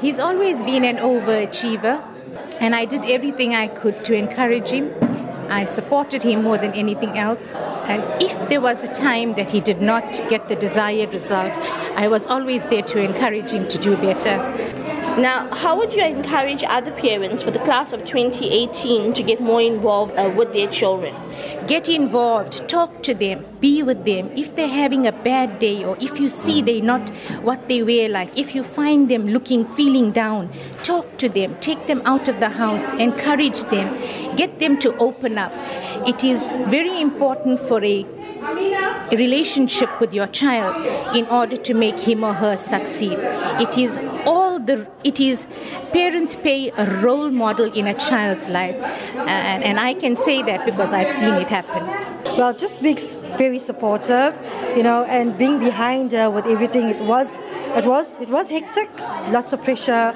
He's always been an overachiever, and I did everything I could to encourage him. I supported him more than anything else. And if there was a time that he did not get the desired result, I was always there to encourage him to do better. Now, how would you encourage other parents for the class of 2018 to get more involved uh, with their children? Get involved, talk to them, be with them. If they're having a bad day or if you see they're not what they were like, if you find them looking, feeling down, talk to them, take them out of the house, encourage them, get them to open up. It is very important for a a relationship with your child in order to make him or her succeed. It is all the it is parents play a role model in a child's life, and, and I can say that because I've seen it happen. Well, just being very supportive, you know, and being behind her with everything. It was, it was, it was hectic. Lots of pressure,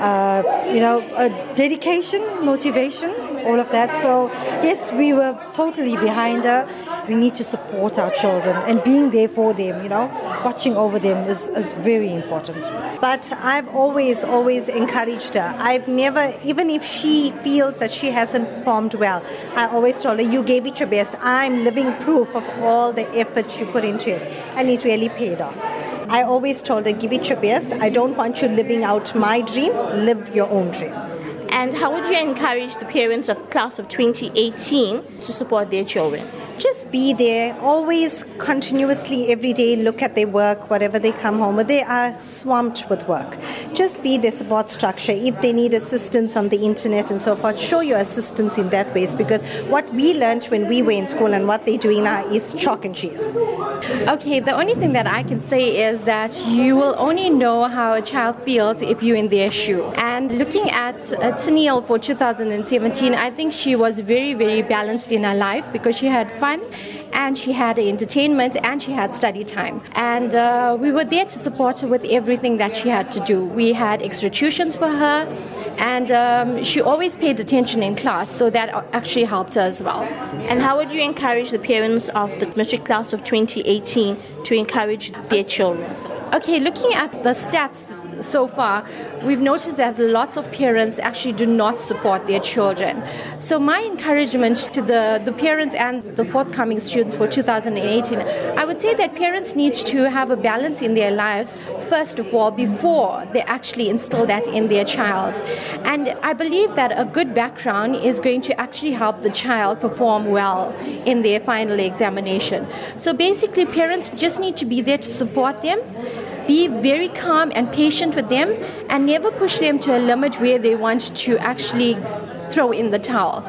uh, you know, uh, dedication, motivation, all of that. So yes, we were totally behind her we need to support our children and being there for them, you know, watching over them is, is very important. But I've always, always encouraged her. I've never, even if she feels that she hasn't performed well, I always told her, you gave it your best. I'm living proof of all the effort you put into it. And it really paid off. I always told her, give it your best. I don't want you living out my dream, live your own dream. And how would you encourage the parents of class of 2018 to support their children? Just be there, always continuously every day look at their work, whatever they come home with. They are swamped with work. Just be their support structure. If they need assistance on the internet and so forth, show your assistance in that ways because what we learned when we were in school and what they're doing now is chalk and cheese. Okay, the only thing that I can say is that you will only know how a child feels if you're in their shoe. And looking at uh, For 2017, I think she was very, very balanced in her life because she had fun and she had entertainment and she had study time. And uh, we were there to support her with everything that she had to do. We had extra tuitions for her, and um, she always paid attention in class, so that actually helped her as well. And how would you encourage the parents of the matric class of 2018 to encourage their children? Okay, looking at the stats so far, we've noticed that lots of parents actually do not support their children. So my encouragement to the, the parents and the forthcoming students for 2018, I would say that parents need to have a balance in their lives, first of all, before they actually instill that in their child. And I believe that a good background is going to actually help the child perform well in their final examination. So basically, parents just need to be there to support them be very calm and patient with them and never push them to a limit where they want to actually throw in the towel.